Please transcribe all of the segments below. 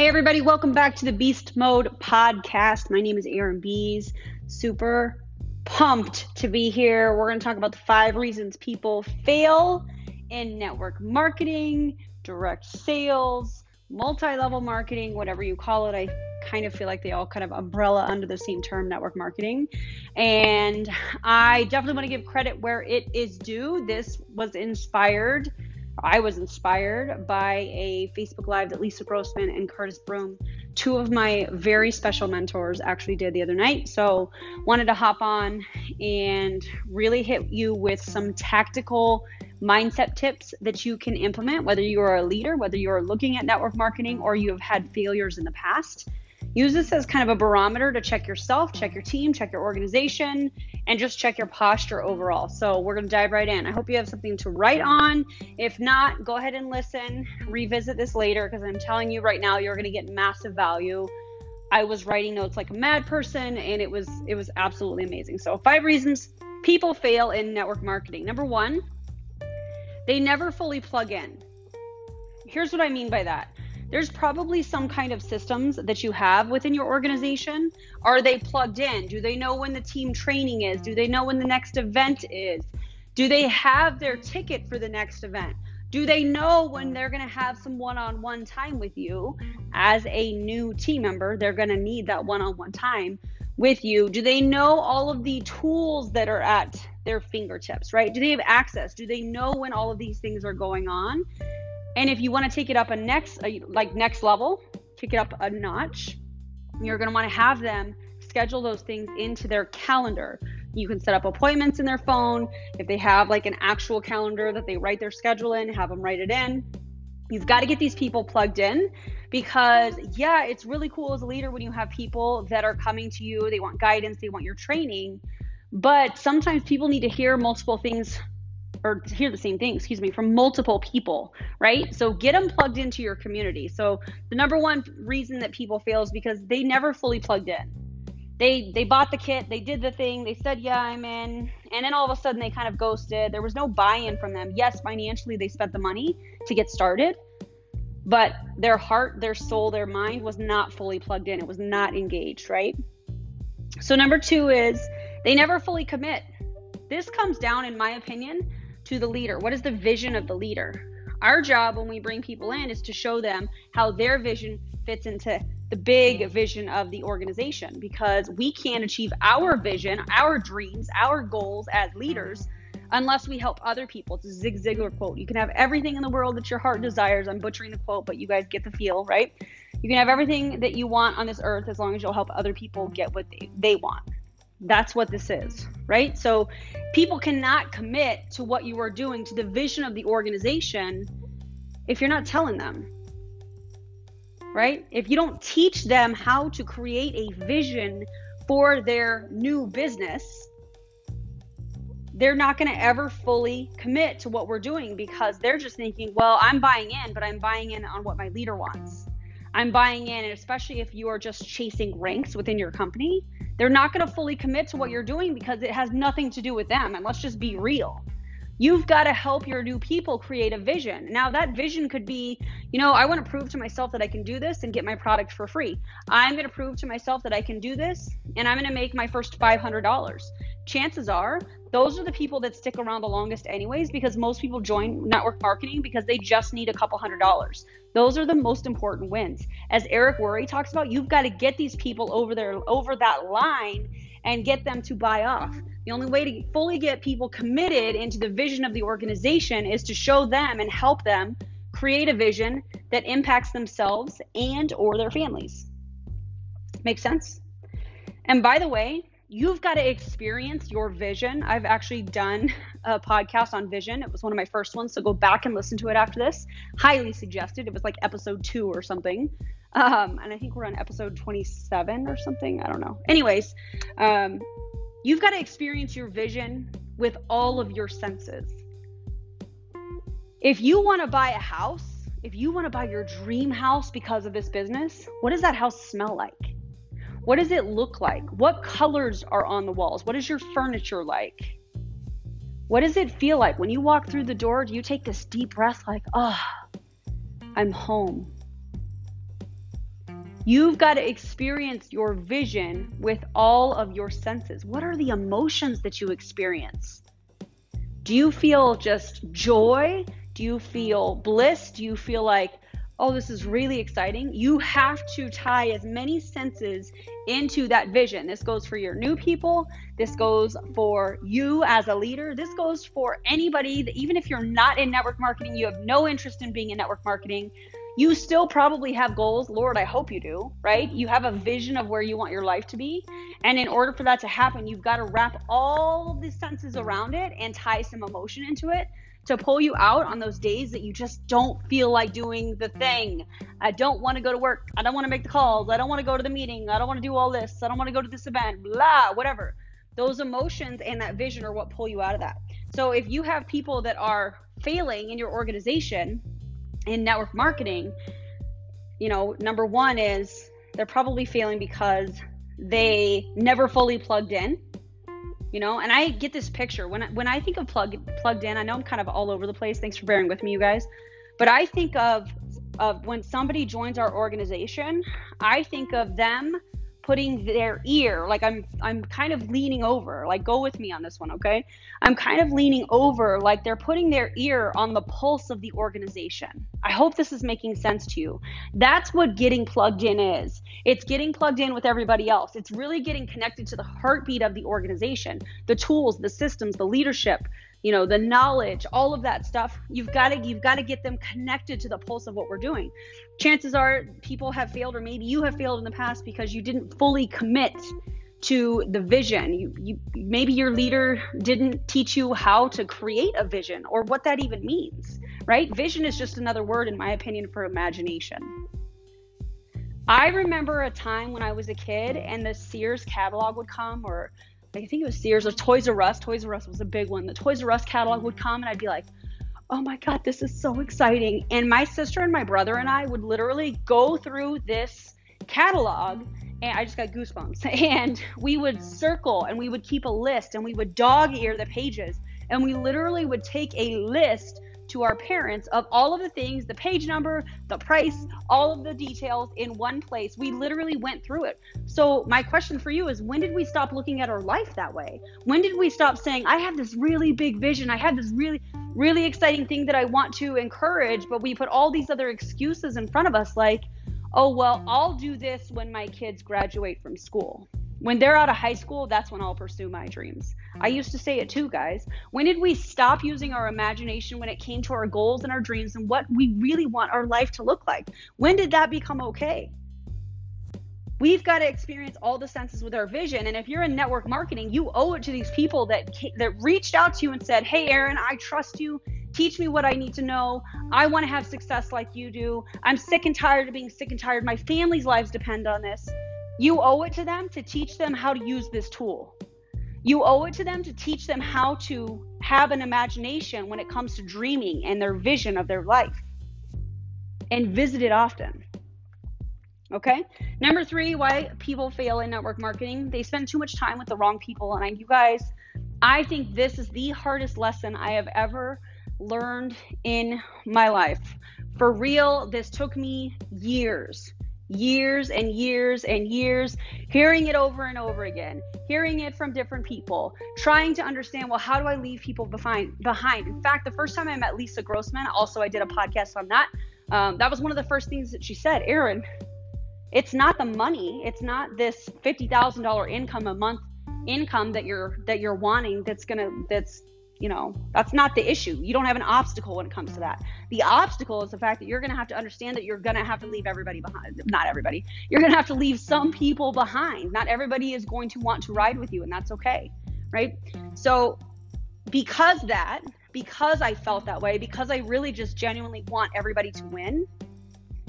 Hey, everybody, welcome back to the Beast Mode podcast. My name is Erin Biest. Super pumped to be here. We're going to talk about the five reasons people fail in network marketing, direct sales, multi level marketing, whatever you call it. I kind of feel like they all kind of umbrella under the same term network marketing. And I definitely want to give credit where it is due. This was inspired I was inspired by a Facebook Live that Lisa Grossman and Curtis Broom, two of my very special mentors, actually did the other night. So, wanted to hop on and really hit you with some tactical mindset tips that you can implement, whether you are a leader, whether you are looking at network marketing, or you have had failures in the past. Use this as kind of a barometer to check yourself, check your team, check your organization, and just check your posture overall. So, we're going to dive right in. I hope you have something to write on. If not, go ahead and listen, revisit this later because I'm telling you right now, you're going to get massive value. I was writing notes like a mad person and it was it was absolutely amazing. So, five reasons people fail in network marketing. Number 1, they never fully plug in. Here's what I mean by that there's probably some kind of systems that you have within your organization. Are they plugged in? Do they know when the team training is? Do they know when the next event is? Do they have their ticket for the next event? Do they know when they're going to have some one on one time with you as a new team member? They're going to need that one on one time with you. Do they know all of the tools that are at their fingertips, right? Do they have access? Do they know when all of these things are going on? And if you want to take it up a next, like next level, kick it up a notch, you're going to want to have them schedule those things into their calendar. You can set up appointments in their phone. If they have like an actual calendar that they write their schedule in, have them write it in. You've got to get these people plugged in because, yeah, it's really cool as a leader when you have people that are coming to you, they want guidance, they want your training. But sometimes people need to hear multiple things or hear the same thing, excuse me, from multiple people, right? So get them plugged into your community. So the number one reason that people fail is because they never fully plugged in. They they bought the kit, they did the thing, they said, "Yeah, I'm in." And then all of a sudden they kind of ghosted. There was no buy-in from them. Yes, financially they spent the money to get started, but their heart, their soul, their mind was not fully plugged in. It was not engaged, right? So number 2 is they never fully commit. This comes down in my opinion to the leader? What is the vision of the leader? Our job when we bring people in is to show them how their vision fits into the big vision of the organization because we can't achieve our vision, our dreams, our goals as leaders unless we help other people. It's a Zig Ziglar quote. You can have everything in the world that your heart desires. I'm butchering the quote, but you guys get the feel, right? You can have everything that you want on this earth as long as you'll help other people get what they, they want. That's what this is, right? So people cannot commit to what you are doing, to the vision of the organization, if you're not telling them, right? If you don't teach them how to create a vision for their new business, they're not going to ever fully commit to what we're doing because they're just thinking, well, I'm buying in, but I'm buying in on what my leader wants. I'm buying in, and especially if you are just chasing ranks within your company, they're not going to fully commit to what you're doing because it has nothing to do with them. And let's just be real. You've got to help your new people create a vision. Now, that vision could be, you know, I want to prove to myself that I can do this and get my product for free. I'm going to prove to myself that I can do this and I'm going to make my first $500. Chances are those are the people that stick around the longest anyways because most people join network marketing because they just need a couple hundred dollars those are the most important wins as eric worre talks about you've got to get these people over there over that line and get them to buy off the only way to fully get people committed into the vision of the organization is to show them and help them create a vision that impacts themselves and or their families make sense and by the way you've got to experience your vision. I've actually done a podcast on vision. It was one of my first ones, so go back and listen to it after this. Highly suggested. It was like episode two or something. Um, and I think we're on episode 27 or something. I don't know. Anyways, um, you've got to experience your vision with all of your senses. If you want to buy a house, if you want to buy your dream house because of this business, what does that house smell like? What does it look like? What colors are on the walls? What is your furniture like? What does it feel like when you walk through the door? Do you take this deep breath like, oh, I'm home? You've got to experience your vision with all of your senses. What are the emotions that you experience? Do you feel just joy? Do you feel bliss? Do you feel like, oh, this is really exciting? You have to tie as many senses into that vision. This goes for your new people. This goes for you as a leader. This goes for anybody that, even if you're not in network marketing, you have no interest in being in network marketing you still probably have goals. Lord, I hope you do, right? You have a vision of where you want your life to be. And in order for that to happen, you've got to wrap all the senses around it and tie some emotion into it to pull you out on those days that you just don't feel like doing the thing. I don't want to go to work. I don't want to make the calls. I don't want to go to the meeting. I don't want to do all this. I don't want to go to this event, blah, whatever. Those emotions and that vision are what pull you out of that. So if you have people that are failing in your organization, in network marketing, you know, number one is they're probably failing because they never fully plugged in. You know, and I get this picture when I, when I think of plug plugged in. I know I'm kind of all over the place. Thanks for bearing with me, you guys. But I think of of when somebody joins our organization, I think of them putting their ear like i'm i'm kind of leaning over like go with me on this one okay? I'm kind of leaning over like they're putting their ear on the pulse of the organization. I hope this is making sense to you. That's what getting plugged in is. It's getting plugged in with everybody else. It's really getting connected to the heartbeat of the organization the tools the systems the leadership you know the knowledge all of that stuff you've got to you've got to get them connected to the pulse of what we're doing. Chances are people have failed or maybe you have failed in the past because you didn't fully commit to the vision. You, you maybe your leader didn't teach you how to create a vision or what that even means right? Vision is just another word in my opinion for imagination. I remember a time when i was a kid and the sears catalog would come or I think it was Sears or Toys R Us. Toys R Us was a big one. The Toys R Us catalog would mm. come, and I'd be like, oh my God, this is so exciting. And my sister and my brother and I would literally go through this catalog, and I just got goosebumps. And we would mm. circle and we would keep a list and we would dog ear the pages. And we literally would take a list to our parents of all of the things, the page number, the price, all of the details in one place. We literally went through it. So, my question for you is when did we stop looking at our life that way? When did we stop saying, I have this really big vision, I have this really, really exciting thing that I want to encourage, but we put all these other excuses in front of us like, oh, well, I'll do this when my kids graduate from school. When they're out of high school, that's when I'll pursue my dreams. I mm. used to say it too, guys. When did we stop using our imagination when it came to our goals and our dreams and what we really want our life to look like? When did that become okay? We've got to experience all the senses with our vision. And if you're in network marketing, you owe it to these people that that reached out to you and said, "Hey, Aaron, I trust you. Teach me what I need to know. I want to have success like you do. I'm sick and tired of being sick and tired. My family's lives depend on this." You owe it to them to teach them how to use this tool. You owe it to them to teach them how to have an imagination when it comes to dreaming and their vision of their life. And visit it often. Okay. Number three, why people fail in network marketing. They spend too much time with the wrong people. And I, you guys, I think this is the hardest lesson I have ever learned in my life. For real, this took me years years and years and years, hearing it over and over again, hearing it from different people, trying to understand, well, how do I leave people behind? Behind. In fact, the first time I met Lisa Grossman, also I did a podcast on that. Um, that was one of the first things that she said, Aaron. It's not the money. It's not this fifty thousand dollar income a month income that you're that you're wanting. That's gonna that's you know, that's not the issue. You don't have an obstacle when it comes to that. The obstacle is the fact that you're going to have to understand that you're going to have to leave everybody behind. Not everybody. You're going to have to leave some people behind. Not everybody is going to want to ride with you, and that's okay. Right. So, because that, because I felt that way, because I really just genuinely want everybody to win,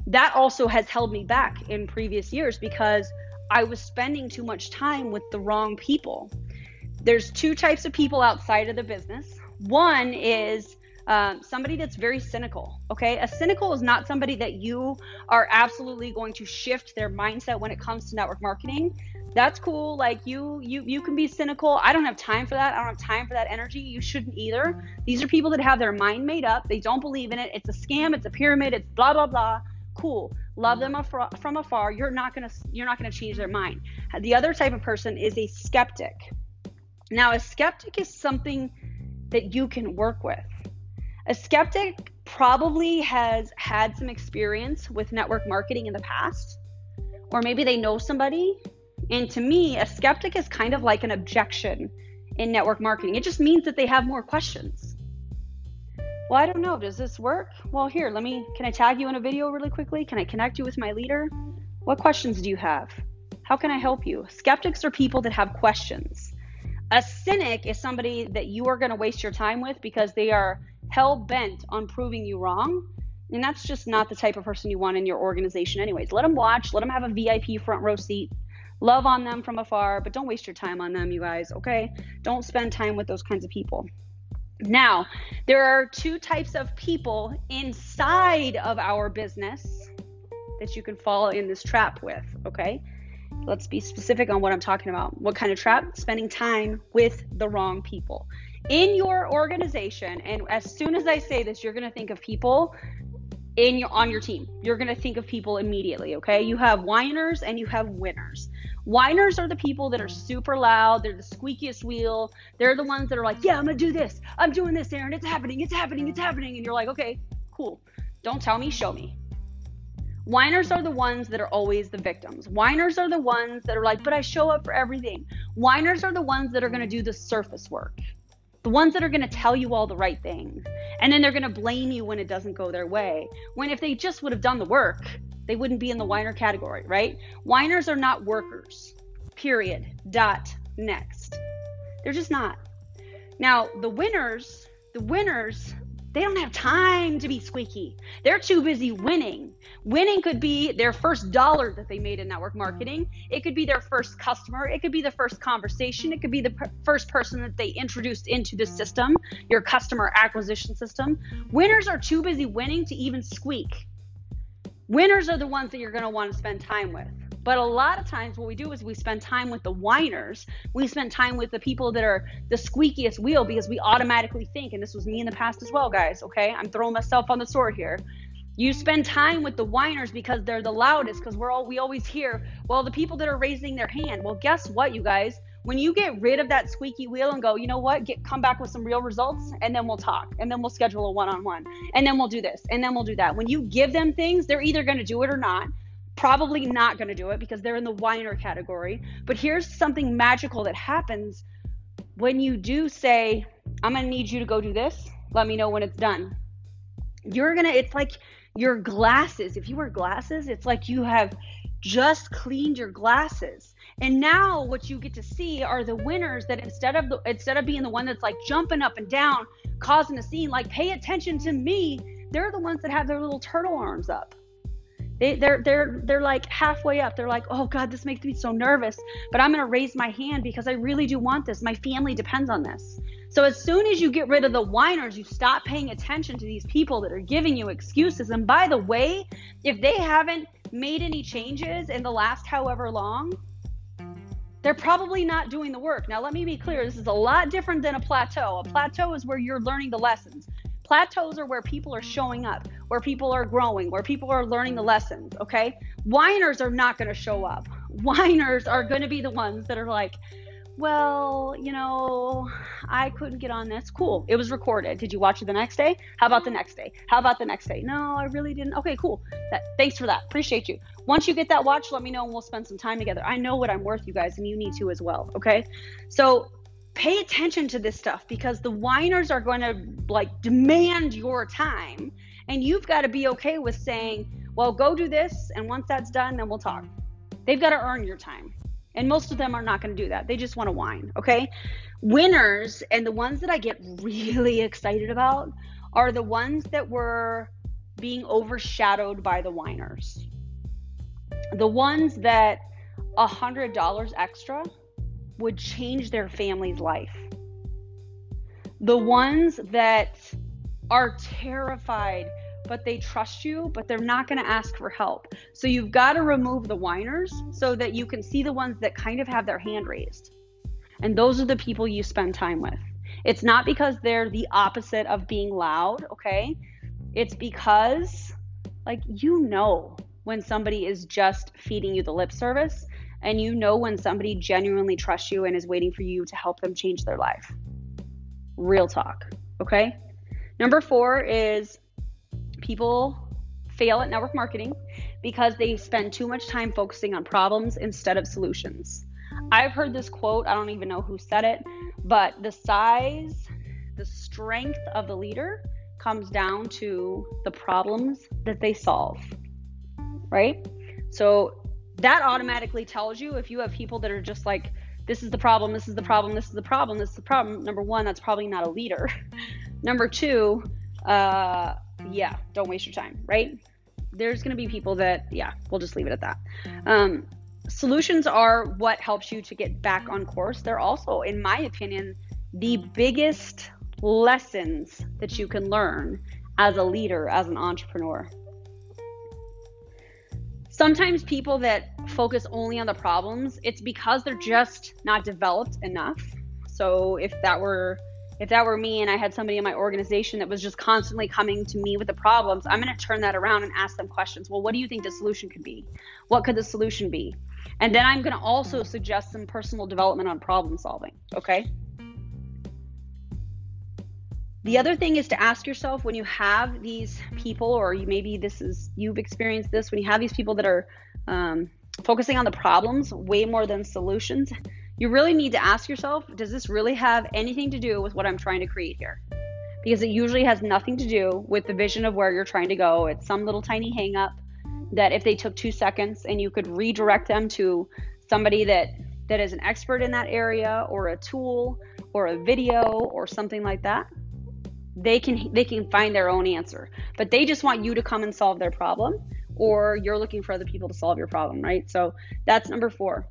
that also has held me back in previous years because I was spending too much time with the wrong people there's two types of people outside of the business. One is um, somebody that's very cynical. Okay, a cynical is not somebody that you are absolutely going to shift their mindset when it comes to network marketing. That's cool. Like you, you, you can be cynical. I don't have time for that. I don't have time for that energy. You shouldn't either. These are people that have their mind made up. They don't believe in it. It's a scam. It's a pyramid. It's blah blah blah. Cool. Love them from afar. You're not to you're not to change their mind. The other type of person is a skeptic. Now, a skeptic is something that you can work with. A skeptic probably has had some experience with network marketing in the past, or maybe they know somebody. And to me, a skeptic is kind of like an objection in network marketing. It just means that they have more questions. Well, I don't know. Does this work? Well, here, let me. Can I tag you in a video really quickly? Can I connect you with my leader? What questions do you have? How can I help you? Skeptics are people that have questions. A cynic is somebody that you are going to waste your time with because they are hell bent on proving you wrong. And that's just not the type of person you want in your organization, anyways. Let them watch, let them have a VIP front row seat. Love on them from afar, but don't waste your time on them, you guys, okay? Don't spend time with those kinds of people. Now, there are two types of people inside of our business that you can fall in this trap with, okay? Let's be specific on what I'm talking about. What kind of trap? Spending time with the wrong people. In your organization and as soon as i say this you're going to think of people in your on your team. You're going to think of people immediately okay? You have whiners and you have winners. Whiners are the people that are super loud. They're the squeakiest wheel. They're the ones that are like yeah i'm going to do this. I'm doing this aaron. It's happening. It's happening. It's happening. And you're like okay cool. Don't tell me. Show me Whiners are the ones that are always the victims. Whiners are the ones that are like, but I show up for everything. Whiners are the ones that are going to do the surface work. The ones that are going to tell you all the right things. And then they're going to blame you when it doesn't go their way. When if they just would have done the work they wouldn't be in the whiner category right? Whiners are not workers. Period. Dot. Next. They're just not. Now the winners the winners they don't have time to be squeaky. They're too busy winning. Winning could be their first dollar that they made in network mm-hmm. marketing. It could be their first customer. It could be the first conversation. It could be the per- first person that they introduced into the system, your customer acquisition system. Winners are too busy winning to even squeak. Winners are the ones that you're going to want to spend time with. But a lot of times, what we do is we spend time with the whiners. We spend time with the people that are the squeakiest wheel because we automatically think, and this was me in the past as well, guys. Okay, I'm throwing myself on the sword here. You spend time with the whiners because they're the loudest. Because we're all we always hear, well, the people that are raising their hand. Well, guess what, you guys? When you get rid of that squeaky wheel and go, you know what, get come back with some real results, and then we'll talk, and then we'll schedule a one-on-one, and then we'll do this, and then we'll do that. When you give them things, they're either going to do it or not probably not going to do it because they're in the whiner category. But here's something magical that happens when you do say, I'm going to need you to go do this. Let me know when it's done. You're going to, it's like your glasses. If you wear glasses, it's like you have just cleaned your glasses. And now what you get to see are the winners that instead of the, instead of being the one that's like jumping up and down, causing a scene, like pay attention to me, they're the ones that have their little turtle arms up they, they're they're they're like halfway up. They're like, oh God, this makes me so nervous. But I'm gonna raise my hand because I really do want this. My family depends on this. So as soon as you get rid of the whiners, you stop paying attention to these people that are giving you excuses. And by the way, if they haven't made any changes in the last however long, they're probably not doing the work. Now, let me be clear this is a lot different than a plateau. A plateau is where you're learning the lessons. Plateaus are where people are showing up, where people are growing, where people are learning the lessons, okay? Whiners are not going to show up. Whiners are going to be the ones that are like, well, you know, I couldn't get on this. Cool. It was recorded. Did you watch it the next day? How about the next day? How about the next day? No, I really didn't. Okay, cool. That, thanks for that. Appreciate you. Once you get that watch, let me know and we'll spend some time together. I know what I'm worth, you guys, and you need to as well. Okay. So pay attention to this stuff because the whiners are going to like demand your time and you've got to be okay with saying well go do this and once that's done then we'll talk. They've got to earn your time and most of them are not going to do that. They just want to whine okay? Winners and the ones that i get really excited about are the ones that were being overshadowed by the whiners. The ones that a hundred dollars extra would change their family's life. The ones that are terrified, but they trust you, but they're not going to ask for help. So you've got to remove the whiners so that you can see the ones that kind of have their hand raised. And those are the people you spend time with. It's not because they're the opposite of being loud, okay? It's because Like, you know when somebody is just feeding you the lip service, and you know when somebody genuinely trusts you and is waiting for you to help them change their life. Real talk. Okay. Number four is people fail at network marketing because they spend too much time focusing on problems instead of solutions. I've heard this quote, I don't even know who said it, but the size, the strength of the leader comes down to the problems that they solve, right? So that automatically tells you if you have people that are just like, this is the problem, this is the problem, this is the problem, this is the problem. Number one, that's probably not a leader. Number two, uh, yeah, don't waste your time, right? There's going to be people that, yeah, we'll just leave it at that. Um, solutions are what helps you to get back on course. They're also, in my opinion, the biggest lessons that you can learn as a leader, as an entrepreneur. Sometimes people that focus only on the problems, it's because they're just not developed enough. So if that were if that were me and I had somebody in my organization that was just constantly coming to me with the problems, I'm going to turn that around and ask them questions. Well, what do you think the solution could be? What could the solution be? And then I'm going to also suggest some personal development on problem solving. Okay. The other thing is to ask yourself when you have these people, or you, maybe this is you've experienced this, when you have these people that are um, focusing on the problems way more than solutions, you really need to ask yourself does this really have anything to do with what I'm trying to create here? Because it usually has nothing to do with the vision of where you're trying to go. It's some little tiny hang up that if they took two seconds and you could redirect them to somebody that that is an expert in that area or a tool or a video or something like that they can they can find their own answer. But they just want you to come and solve their problem or you're looking for other people to solve your problem right? So that's number 4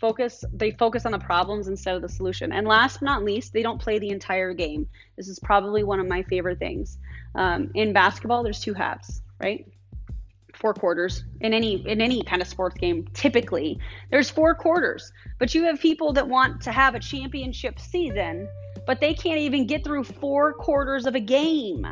focus they focus on the problems instead of the solution. And last but not least they don't play the entire game. This is probably one of my favorite things. Um, in basketball there's two halves right four quarters in any in any kind of sports game typically there's four quarters but you have people that want to have a championship season but they can't even get through four quarters of a game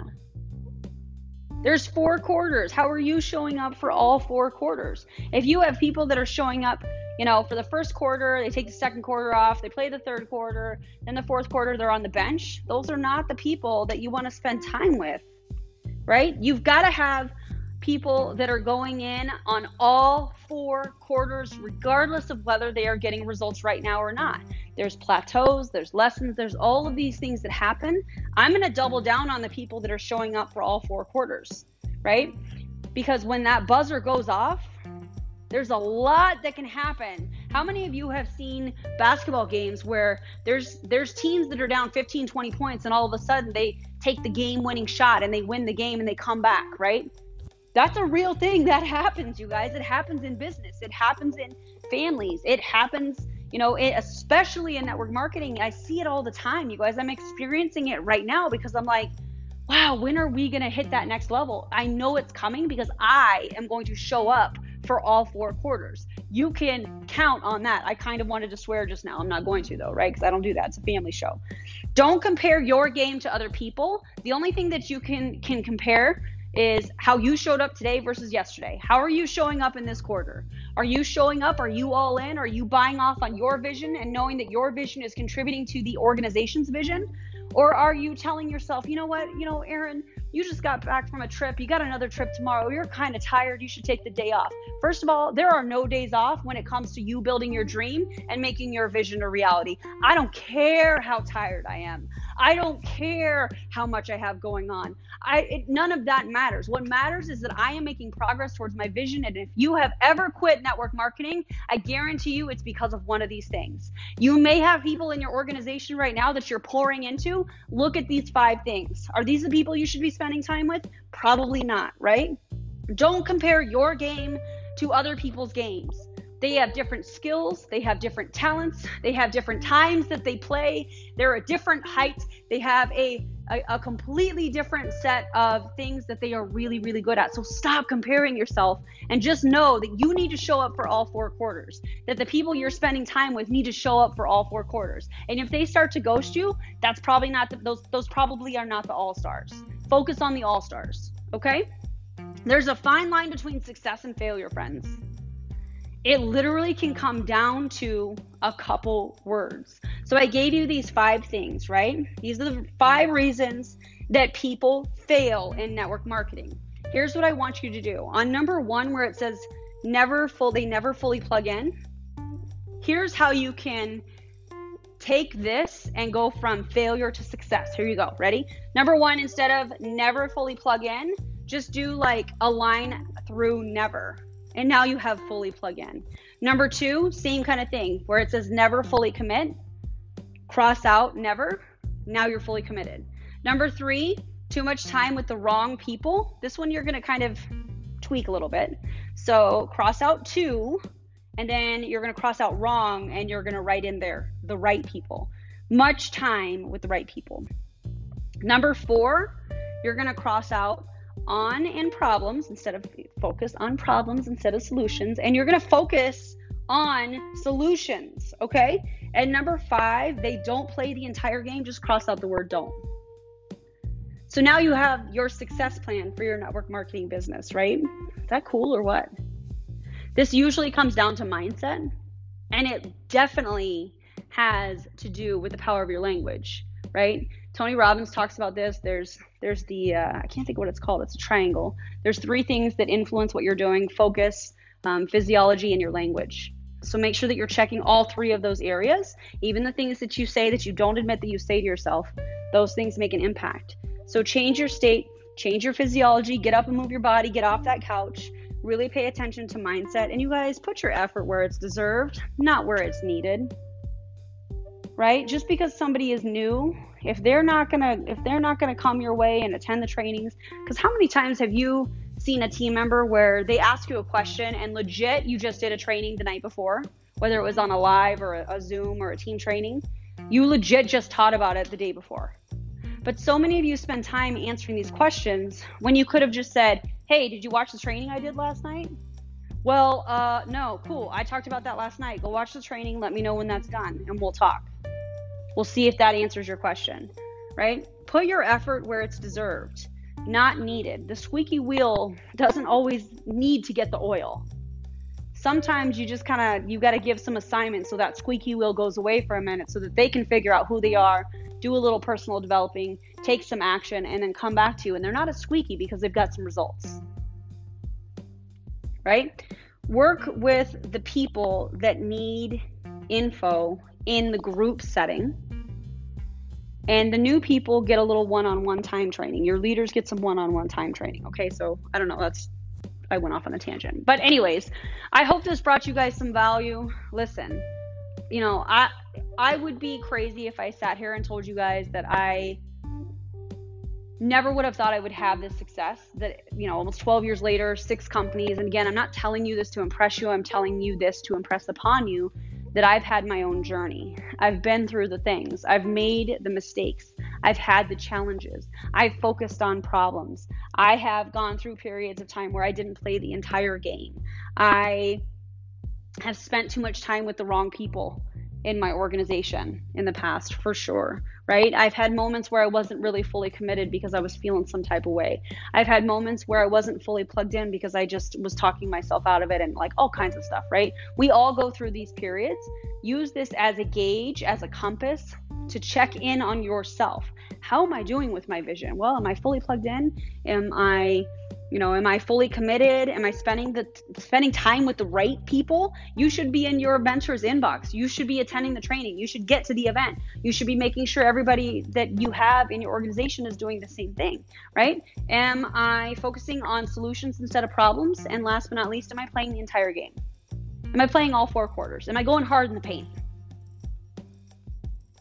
there's four quarters how are you showing up for all four quarters if you have people that are showing up you know, for the first quarter, they take the second quarter off, they play the third quarter, then the fourth quarter, they're on the bench. Those are not the people that you want to spend time with, right? You've got to have people that are going in on all four quarters, regardless of whether they are getting results right now or not. There's plateaus, there's lessons, there's all of these things that happen. I'm going to double down on the people that are showing up for all four quarters, right? Because when that buzzer goes off, there's a lot that can happen. How many of you have seen basketball games where there's there's teams that are down 15, 20 points and all of a sudden they take the game-winning shot and they win the game and they come back, right? That's a real thing that happens, you guys. It happens in business. It happens in families. It happens, you know, it, especially in network marketing. I see it all the time, you guys. I'm experiencing it right now because I'm like, wow, when are we going to hit that next level? I know it's coming because I am going to show up for all four quarters. You can count on that. I kind of wanted to swear just now. I'm not going to though, right? Because I don't do that. It's a family show. Don't compare your game to other people. The only thing that you can can compare is how you showed up today versus yesterday. How are you showing up in this quarter? Are you showing up? Are you all in? Are you buying off on your vision and knowing that your vision is contributing to the organization's vision? Or are you telling yourself, you know what, you know, Aaron, you just got back from a trip. You got another trip tomorrow. You're kind of tired. You should take the day off. First of all, there are no days off when it comes to you building your dream and making your vision a reality. I don't care how tired I am. I don't care how much I have going on. I it, none of that matters. What matters is that I am making progress towards my vision and if you have ever quit network marketing, I guarantee you it's because of one of these things. You may have people in your organization right now that you're pouring into. Look at these five things. Are these the people you should be spending time with? Probably not, right? Don't compare your game to other people's games. They have different skills, they have different talents, they have different times that they play, they're a different height, they have a, a, a, completely different set of things that they are really, really good at. So stop comparing yourself and just know that you need to show up for all four quarters, that the people you're spending time with need to show up for all four quarters. And if they start to ghost you, that's probably not the, those, those probably are not the all stars. Focus on the all stars, okay? There's a fine line between success and failure, friends. It literally can come down to a couple words. So I gave you these five things, right? These are the five reasons that people fail in network marketing. Here's what I want you to do. On number 1 where it says never full they never fully plug in, here's how you can take this and go from failure to success. Here you go. Ready? Number 1 instead of never fully plug in, just do like a line through never. And now you have fully plug in. Number two, same kind of thing where it says never fully commit, cross out never. Now you're fully committed. Number three, too much time with the wrong people. This one you're going to kind of tweak a little bit. So cross out two, and then you're going to cross out wrong, and you're going to write in there the right people. Much time with the right people. Number four, you're going to cross out on and problems instead of focus on problems instead of solutions. And you're going to focus on solutions. Okay. And number five, they don't play the entire game, just cross out the word don't. So now you have your success plan for your network marketing business, right? Is that cool or what? This usually comes down to mindset, and it definitely has to do with the power of your language, right? Tony Robbins talks about this. There's there's the uh, I can't think what it's called. It's a triangle. There's three things that influence what you're doing: focus, um, physiology, and your language. So make sure that you're checking all three of those areas. Even the things that you say that you don't admit that you say to yourself, those things make an impact. So change your state, change your physiology, get up and move your body, get off that couch. Really pay attention to mindset, and you guys put your effort where it's deserved, not where it's needed. Right? Just because somebody is new if they're not gonna if they're not gonna come your way and attend the trainings because how many times have you seen a team member where they ask you a question and legit you just did a training the night before whether it was on a live or a, a zoom or a team training? You legit just taught about it the day before. But so many of you spend time answering these questions when you could have just said hey did you watch the training i did last night? Well uh, no cool. I talked about that last night. Go watch the training. Let me know when that's done and we'll talk We'll see if that answers your question, right? Put your effort where it's deserved, not needed. The squeaky wheel doesn't always need to get the oil. Sometimes you just kind of you got to give some assignments so that squeaky wheel goes away for a minute so that they can figure out who they are, do a little personal developing, take some action and then come back to you and they're not as squeaky because they've got some results. Right? Work with the people that need info in the group setting. And the new people get a little one on one time training. Your leaders get some one on one time training. Okay, so I don't know. That's, I went off on a tangent. But, anyways, I hope this brought you guys some value. Listen, you know, I, I would be crazy if I sat here and told you guys that I never would have thought I would have this success that, you know, almost 12 years later, six companies. And again, I'm not telling you this to impress you, I'm telling you this to impress upon you that I've had my own journey. I've been through the things, I've made the mistakes, I've had the challenges, I've focused on problems. I have gone through periods of time where I didn't play the entire game. I have spent too much time with the wrong people in my organization in the past for sure right? I've had moments where i wasn't really fully committed because i was feeling some type of way. I've had moments where i wasn't fully plugged in because i just was talking myself out of it and like all kinds of stuff right? We all go through these periods. Use this as a gauge as a compass to check in on yourself. How am i doing with my vision? Well am i fully plugged in? Am i you know am i fully committed? Am i spending the spending time with the right people? You should be in your mentor's inbox. You should be attending the training. You should get to the event. You should be making sure everybody that you have in your organization is doing the same thing right? Am i focusing on solutions instead of problems? And last but not least am i playing the entire game? Am i playing all four quarters? Am i going hard in the paint?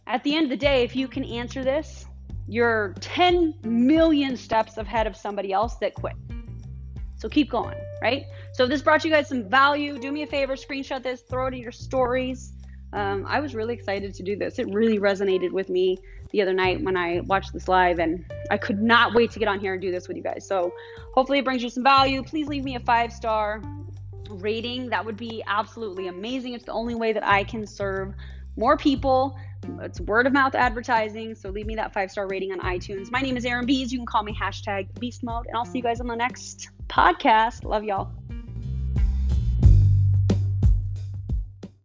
At the end of the day if you can answer this you're 10 million steps ahead of somebody else that quit so keep going, right? So if this brought you guys some value, do me a favor, screenshot this, throw it in your stories. Um, I was really excited to do this. It really resonated with me the other night when I watched this live, and I could not wait to get on here and do this with you guys. So hopefully it brings you some value. Please leave me a five star rating. That would be absolutely amazing. It's the only way that I can serve more people It's word of mouth advertising. So leave me that five star rating on iTunes. My name is Erin Biest. You can call me hashtag beast mode. And I'll see you guys on the next podcast. Love y'all.